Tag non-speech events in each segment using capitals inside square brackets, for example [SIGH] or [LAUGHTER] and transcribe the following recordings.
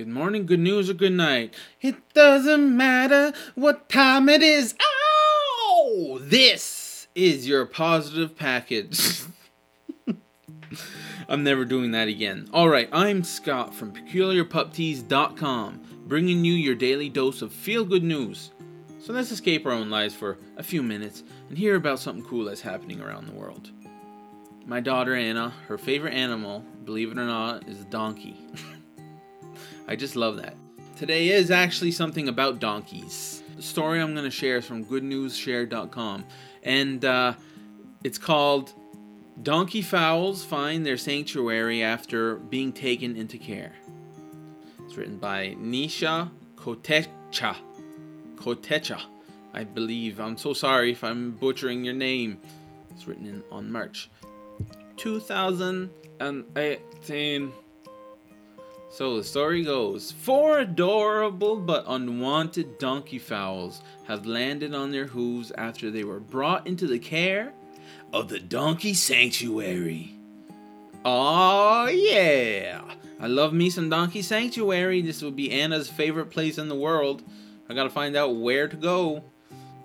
Good morning, good news, or good night. It doesn't matter what time it is. Ow! This is your positive package. [LAUGHS] I'm never doing that again. Alright, I'm Scott from PeculiarPupTees.com, bringing you your daily dose of feel good news. So let's escape our own lives for a few minutes and hear about something cool that's happening around the world. My daughter Anna, her favorite animal, believe it or not, is a donkey. [LAUGHS] I just love that. Today is actually something about donkeys. The story I'm going to share is from goodnewsshare.com, and uh, it's called Donkey Foals Find Their Sanctuary After Being Taken into Care. It's written by Nisha Kotecha. Kotecha, I believe. I'm so sorry if I'm butchering your name. It's written in, on March 2018. So the story goes Four adorable but unwanted donkey foals have landed on their hooves after they were brought into the care of the Donkey Sanctuary. Oh, yeah! I love me some Donkey Sanctuary. This will be Anna's favorite place in the world. I gotta find out where to go.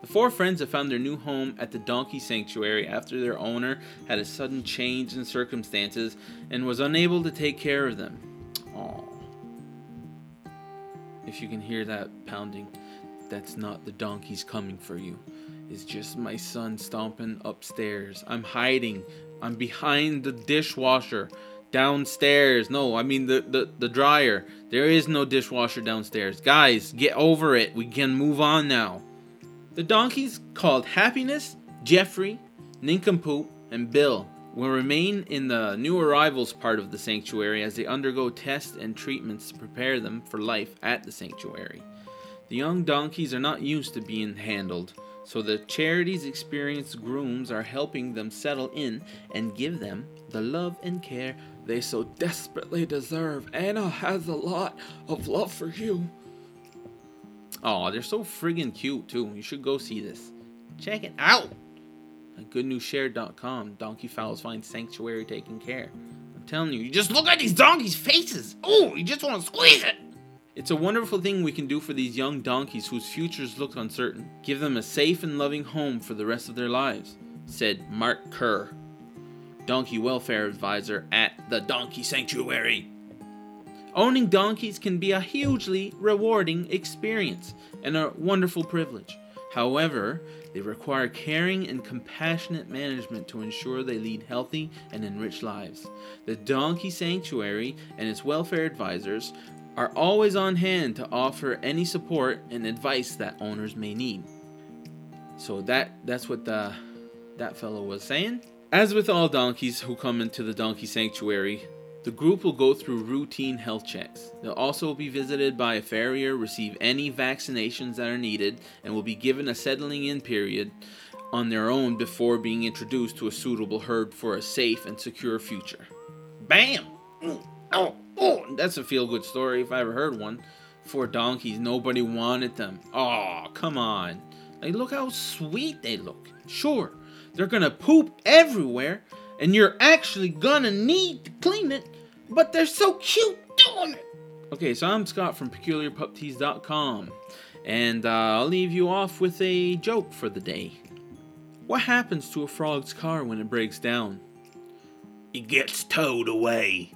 The four friends have found their new home at the Donkey Sanctuary after their owner had a sudden change in circumstances and was unable to take care of them. If you can hear that pounding, that's not the donkeys coming for you. It's just my son stomping upstairs. I'm hiding. I'm behind the dishwasher downstairs. No, I mean the, the, the dryer. There is no dishwasher downstairs. Guys, get over it. We can move on now. The donkeys called Happiness, Jeffrey, Nincompoop, and Bill will remain in the new arrivals part of the sanctuary as they undergo tests and treatments to prepare them for life at the sanctuary. The young donkeys are not used to being handled, so the charity's experienced grooms are helping them settle in and give them the love and care they so desperately deserve. Anna has a lot of love for you. Oh, they're so friggin' cute too. You should go see this. Check it out at goodnewsshare.com. Donkey foals find sanctuary taken care. I'm telling you, you just look at these donkeys' faces. Oh, you just want to squeeze it. It's a wonderful thing we can do for these young donkeys whose futures look uncertain. Give them a safe and loving home for the rest of their lives, said Mark Kerr, donkey welfare advisor at the Donkey Sanctuary. Owning donkeys can be a hugely rewarding experience and a wonderful privilege. However, they require caring and compassionate management to ensure they lead healthy and enriched lives. The Donkey Sanctuary and its welfare advisors are always on hand to offer any support and advice that owners may need. So that that's what the that fellow was saying. As with all donkeys who come into the donkey sanctuary, the group will go through routine health checks. They'll also be visited by a farrier, receive any vaccinations that are needed, and will be given a settling in period on their own before being introduced to a suitable herd for a safe and secure future. Bam! Oh, oh, that's a feel good story if I ever heard one. Four donkeys, nobody wanted them. Oh, come on. Like, look how sweet they look. Sure, they're gonna poop everywhere, and you're actually gonna need to clean it, but they're so cute doing it. Okay, so I'm Scott from PeculiarPupTees.com, and uh, I'll leave you off with a joke for the day. What happens to a frog's car when it breaks down? It gets towed away.